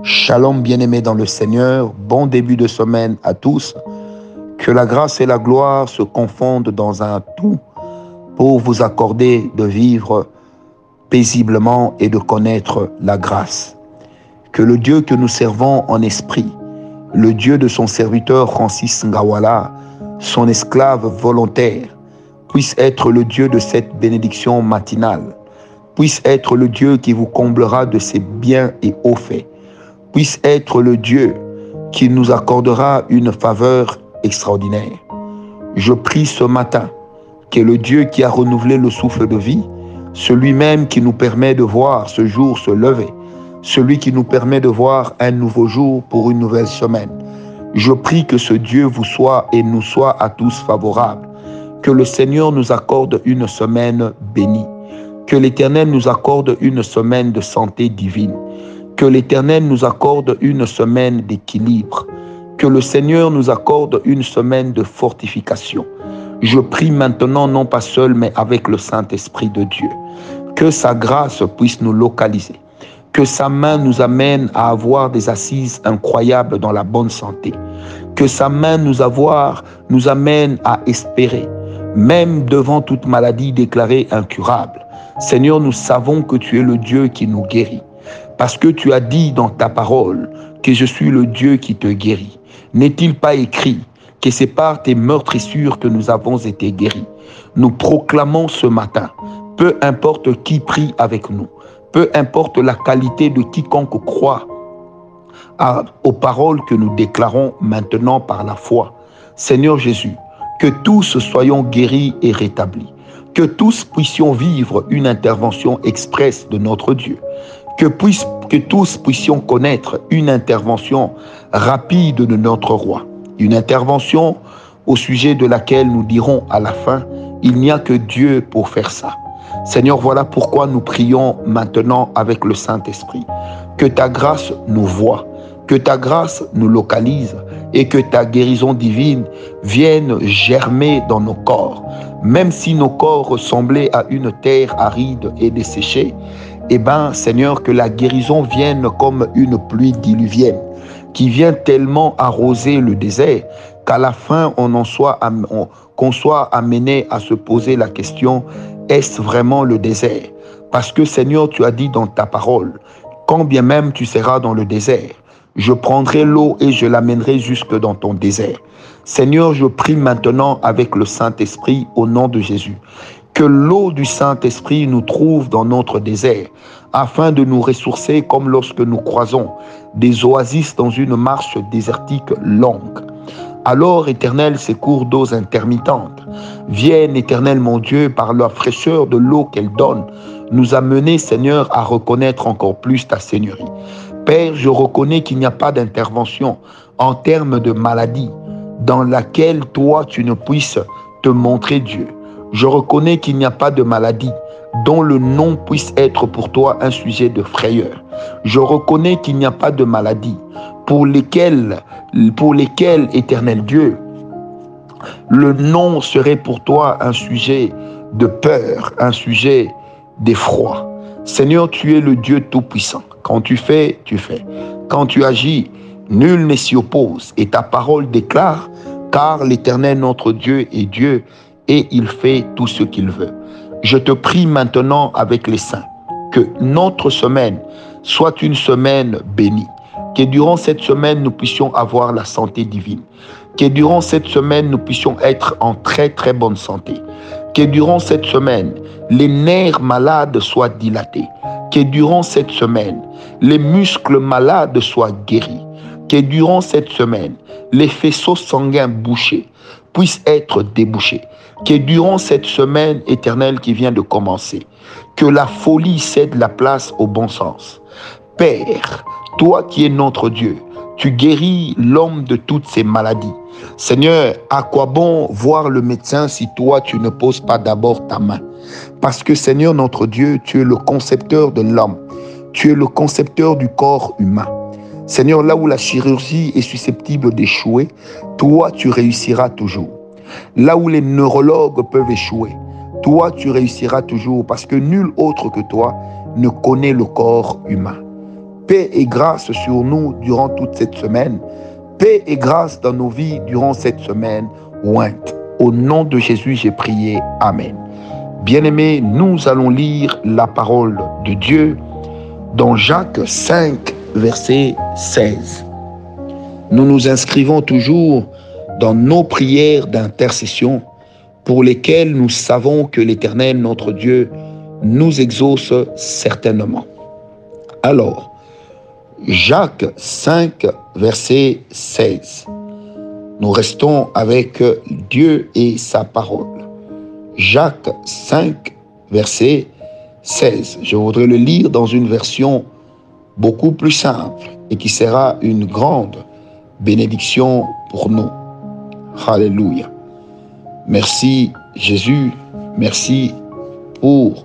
Shalom bien-aimés dans le Seigneur, bon début de semaine à tous. Que la grâce et la gloire se confondent dans un tout pour vous accorder de vivre paisiblement et de connaître la grâce. Que le Dieu que nous servons en esprit, le Dieu de son serviteur Francis Ngawala, son esclave volontaire, puisse être le Dieu de cette bénédiction matinale, puisse être le Dieu qui vous comblera de ses biens et hauts faits puisse être le Dieu qui nous accordera une faveur extraordinaire. Je prie ce matin que le Dieu qui a renouvelé le souffle de vie, celui-même qui nous permet de voir ce jour se lever, celui qui nous permet de voir un nouveau jour pour une nouvelle semaine. Je prie que ce Dieu vous soit et nous soit à tous favorable, que le Seigneur nous accorde une semaine bénie, que l'Éternel nous accorde une semaine de santé divine, que l'Éternel nous accorde une semaine d'équilibre. Que le Seigneur nous accorde une semaine de fortification. Je prie maintenant non pas seul, mais avec le Saint-Esprit de Dieu. Que sa grâce puisse nous localiser. Que sa main nous amène à avoir des assises incroyables dans la bonne santé. Que sa main nous, avoir, nous amène à espérer, même devant toute maladie déclarée incurable. Seigneur, nous savons que tu es le Dieu qui nous guérit. Parce que tu as dit dans ta parole que je suis le Dieu qui te guérit. N'est-il pas écrit que c'est par tes meurtrissures que nous avons été guéris? Nous proclamons ce matin, peu importe qui prie avec nous, peu importe la qualité de quiconque croit aux paroles que nous déclarons maintenant par la foi. Seigneur Jésus, que tous soyons guéris et rétablis, que tous puissions vivre une intervention expresse de notre Dieu, que, tous puissions connaître une intervention rapide de notre roi, une intervention au sujet de laquelle nous dirons à la fin, il n'y a que Dieu pour faire ça. Seigneur, voilà pourquoi nous prions maintenant avec le Saint-Esprit. Que ta grâce nous voie, que ta grâce nous localise et que ta guérison divine vienne germer dans nos corps. Même si nos corps ressemblaient à une terre aride et desséchée, eh bien, Seigneur, que la guérison vienne comme une pluie diluvienne, qui vient tellement arroser le désert qu'à la fin, on qu'on soit amené à se poser la question, est-ce vraiment le désert? Parce que Seigneur, tu as dit dans ta parole, quand bien même tu seras dans le désert, je prendrai l'eau et je l'amènerai jusque dans ton désert. Seigneur, je prie maintenant avec le Saint-Esprit au nom de Jésus que l'eau du Saint-Esprit nous trouve dans notre désert, afin de nous ressourcer comme lorsque nous croisons des oasis dans une marche désertique longue. Alors, Éternel, ces cours d'eau intermittentes viennent, Éternel mon Dieu, par la fraîcheur de l'eau qu'elle donne, nous amener, Seigneur, à reconnaître encore plus ta Seigneurie. Père, je reconnais qu'il n'y a pas d'intervention en termes de maladie dans laquelle toi tu ne puisses te montrer Dieu. Je reconnais qu'il n'y a pas de maladie dont le nom puisse être pour toi un sujet de frayeur. Je reconnais qu'il n'y a pas de maladie pour lesquelles, pour lesquelles, éternel Dieu, le nom serait pour toi un sujet de peur, un sujet d'effroi. Seigneur, tu es le Dieu Tout-Puissant. Quand tu fais, tu fais. Quand tu agis, nul ne s'y oppose. Et ta parole déclare, car l'Éternel notre Dieu est Dieu et il fait tout ce qu'il veut. Je te prie maintenant avec les saints que notre semaine soit une semaine bénie, que durant cette semaine nous puissions avoir la santé divine, que durant cette semaine nous puissions être en très très bonne santé, que durant cette semaine les nerfs malades soient dilatés, que durant cette semaine les muscles malades soient guéris, que durant cette semaine les faisceaux sanguins bouchés puissent être débouchés, que durant cette semaine éternelle qui vient de commencer, que la folie cède la place au bon sens. Père, toi qui es notre Dieu, tu guéris l'homme de toutes ses maladies. Seigneur, à quoi bon voir le médecin si toi tu ne poses pas d'abord ta main? Parce que Seigneur notre Dieu, tu es le concepteur de l'homme. Tu es le concepteur du corps humain. Seigneur, là où la chirurgie est susceptible d'échouer, toi tu réussiras toujours. Là où les neurologues peuvent échouer, toi, tu réussiras toujours parce que nul autre que toi ne connaît le corps humain. Paix et grâce sur nous durant toute cette semaine. Paix et grâce dans nos vies durant cette semaine ointe. Au nom de Jésus, j'ai prié. Amen. Bien-aimés, nous allons lire la parole de Dieu dans Jacques 5, verset 16. Nous nous inscrivons toujours dans nos prières d'intercession pour lesquelles nous savons que l'Éternel, notre Dieu, nous exauce certainement. Alors, Jacques 5, verset 16. Nous restons avec Dieu et sa parole. Jacques 5, verset 16. Je voudrais le lire dans une version beaucoup plus simple et qui sera une grande bénédiction pour nous. Alléluia. Merci Jésus, merci pour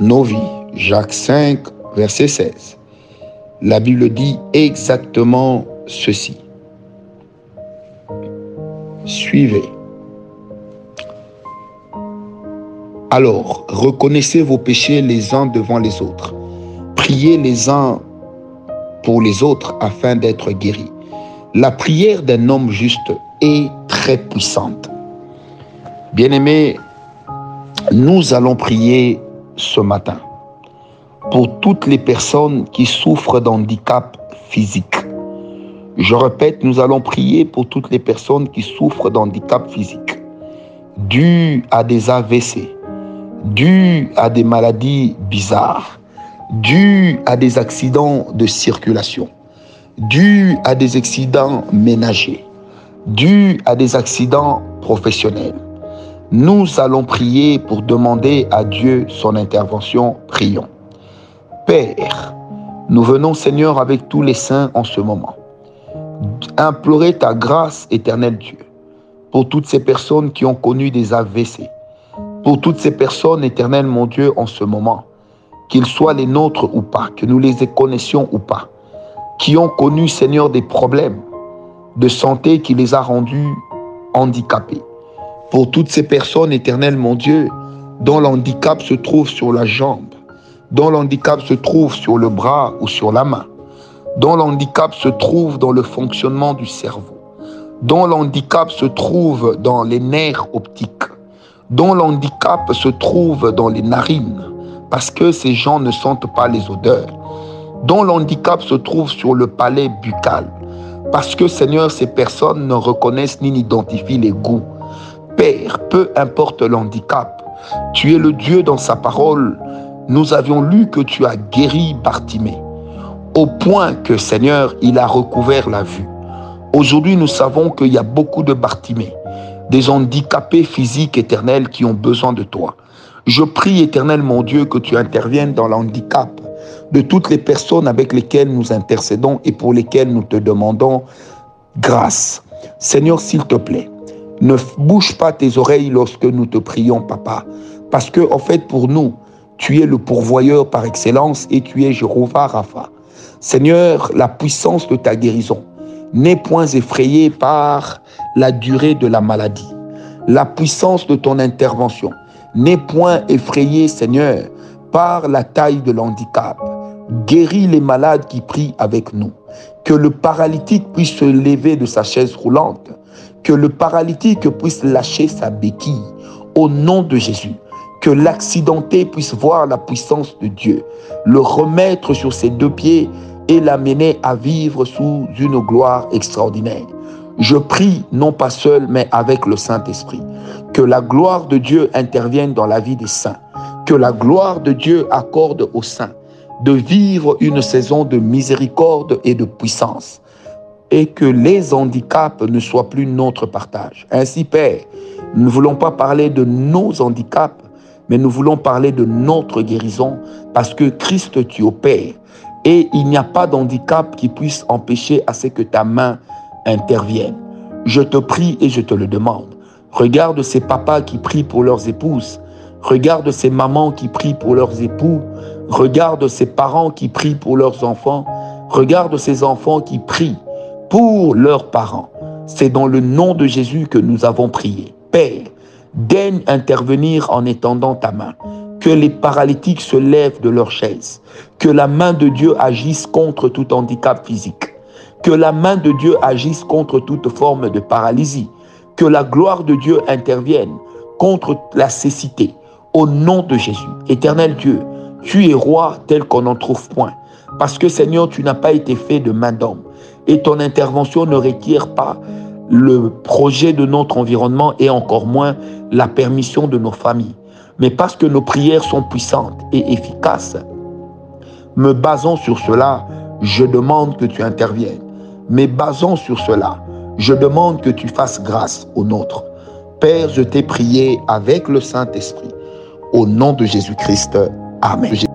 nos vies. Jacques 5, verset 16. La Bible dit exactement ceci. Suivez. Alors, reconnaissez vos péchés les uns devant les autres. Priez les uns pour les autres afin d'être guéris. La prière d'un homme juste est très puissante. Bien-aimés, nous allons prier ce matin pour toutes les personnes qui souffrent d'handicap physique. Je répète, nous allons prier pour toutes les personnes qui souffrent d'handicap physique dû à des AVC, dû à des maladies bizarres, dû à des accidents de circulation, dû à des accidents ménagers, dû à des accidents professionnels. Nous allons prier pour demander à Dieu son intervention. Prions. Père, nous venons Seigneur avec tous les saints en ce moment. Implorer ta grâce éternelle Dieu pour toutes ces personnes qui ont connu des AVC, pour toutes ces personnes éternelles mon Dieu en ce moment, qu'ils soient les nôtres ou pas, que nous les connaissions ou pas, qui ont connu Seigneur des problèmes de santé qui les a rendus handicapés. Pour toutes ces personnes éternelles mon Dieu, dont l'handicap se trouve sur la jambe, dont l'handicap se trouve sur le bras ou sur la main, dont l'handicap se trouve dans le fonctionnement du cerveau, dont l'handicap se trouve dans les nerfs optiques, dont l'handicap se trouve dans les narines, parce que ces gens ne sentent pas les odeurs, dont l'handicap se trouve sur le palais buccal, parce que Seigneur, ces personnes ne reconnaissent ni n'identifient les goûts. Père, peu importe l'handicap, tu es le Dieu dans sa parole. Nous avions lu que tu as guéri Bartimée, au point que Seigneur, il a recouvert la vue. Aujourd'hui, nous savons qu'il y a beaucoup de Bartimée, des handicapés physiques éternels qui ont besoin de toi. Je prie, éternel mon Dieu, que tu interviennes dans l'handicap de toutes les personnes avec lesquelles nous intercédons et pour lesquelles nous te demandons grâce. Seigneur, s'il te plaît, ne bouge pas tes oreilles lorsque nous te prions, papa, parce que, en fait, pour nous, tu es le pourvoyeur par excellence et tu es Jéhovah Rapha. Seigneur, la puissance de ta guérison, n'est point effrayé par la durée de la maladie. La puissance de ton intervention n'est point effrayé, Seigneur, par la taille de l'handicap. Guéris les malades qui prient avec nous. Que le paralytique puisse se lever de sa chaise roulante. Que le paralytique puisse lâcher sa béquille. Au nom de Jésus. Que l'accidenté puisse voir la puissance de Dieu. Le remettre sur ses deux pieds et l'amener à vivre sous une gloire extraordinaire. Je prie non pas seul, mais avec le Saint-Esprit. Que la gloire de Dieu intervienne dans la vie des saints. Que la gloire de Dieu accorde aux saints de vivre une saison de miséricorde et de puissance. Et que les handicaps ne soient plus notre partage. Ainsi, Père, nous ne voulons pas parler de nos handicaps, mais nous voulons parler de notre guérison parce que Christ tu opères et il n'y a pas d'handicap qui puisse empêcher à ce que ta main intervienne. Je te prie et je te le demande. Regarde ces papas qui prient pour leurs épouses. Regarde ces mamans qui prient pour leurs époux. Regarde ces parents qui prient pour leurs enfants. Regarde ces enfants qui prient pour leurs parents. C'est dans le nom de Jésus que nous avons prié. Père, daigne intervenir en étendant ta main que les paralytiques se lèvent de leur chaise, que la main de Dieu agisse contre tout handicap physique, que la main de Dieu agisse contre toute forme de paralysie, que la gloire de Dieu intervienne contre la cécité. Au nom de Jésus, éternel Dieu, tu es roi tel qu'on n'en trouve point. Parce que Seigneur, tu n'as pas été fait de main d'homme. Et ton intervention ne requiert pas le projet de notre environnement et encore moins la permission de nos familles. Mais parce que nos prières sont puissantes et efficaces, me basant sur cela, je demande que tu interviennes. Mais basant sur cela, je demande que tu fasses grâce au nôtre. Père, je t'ai prié avec le Saint-Esprit. Au nom de Jésus-Christ. Amen.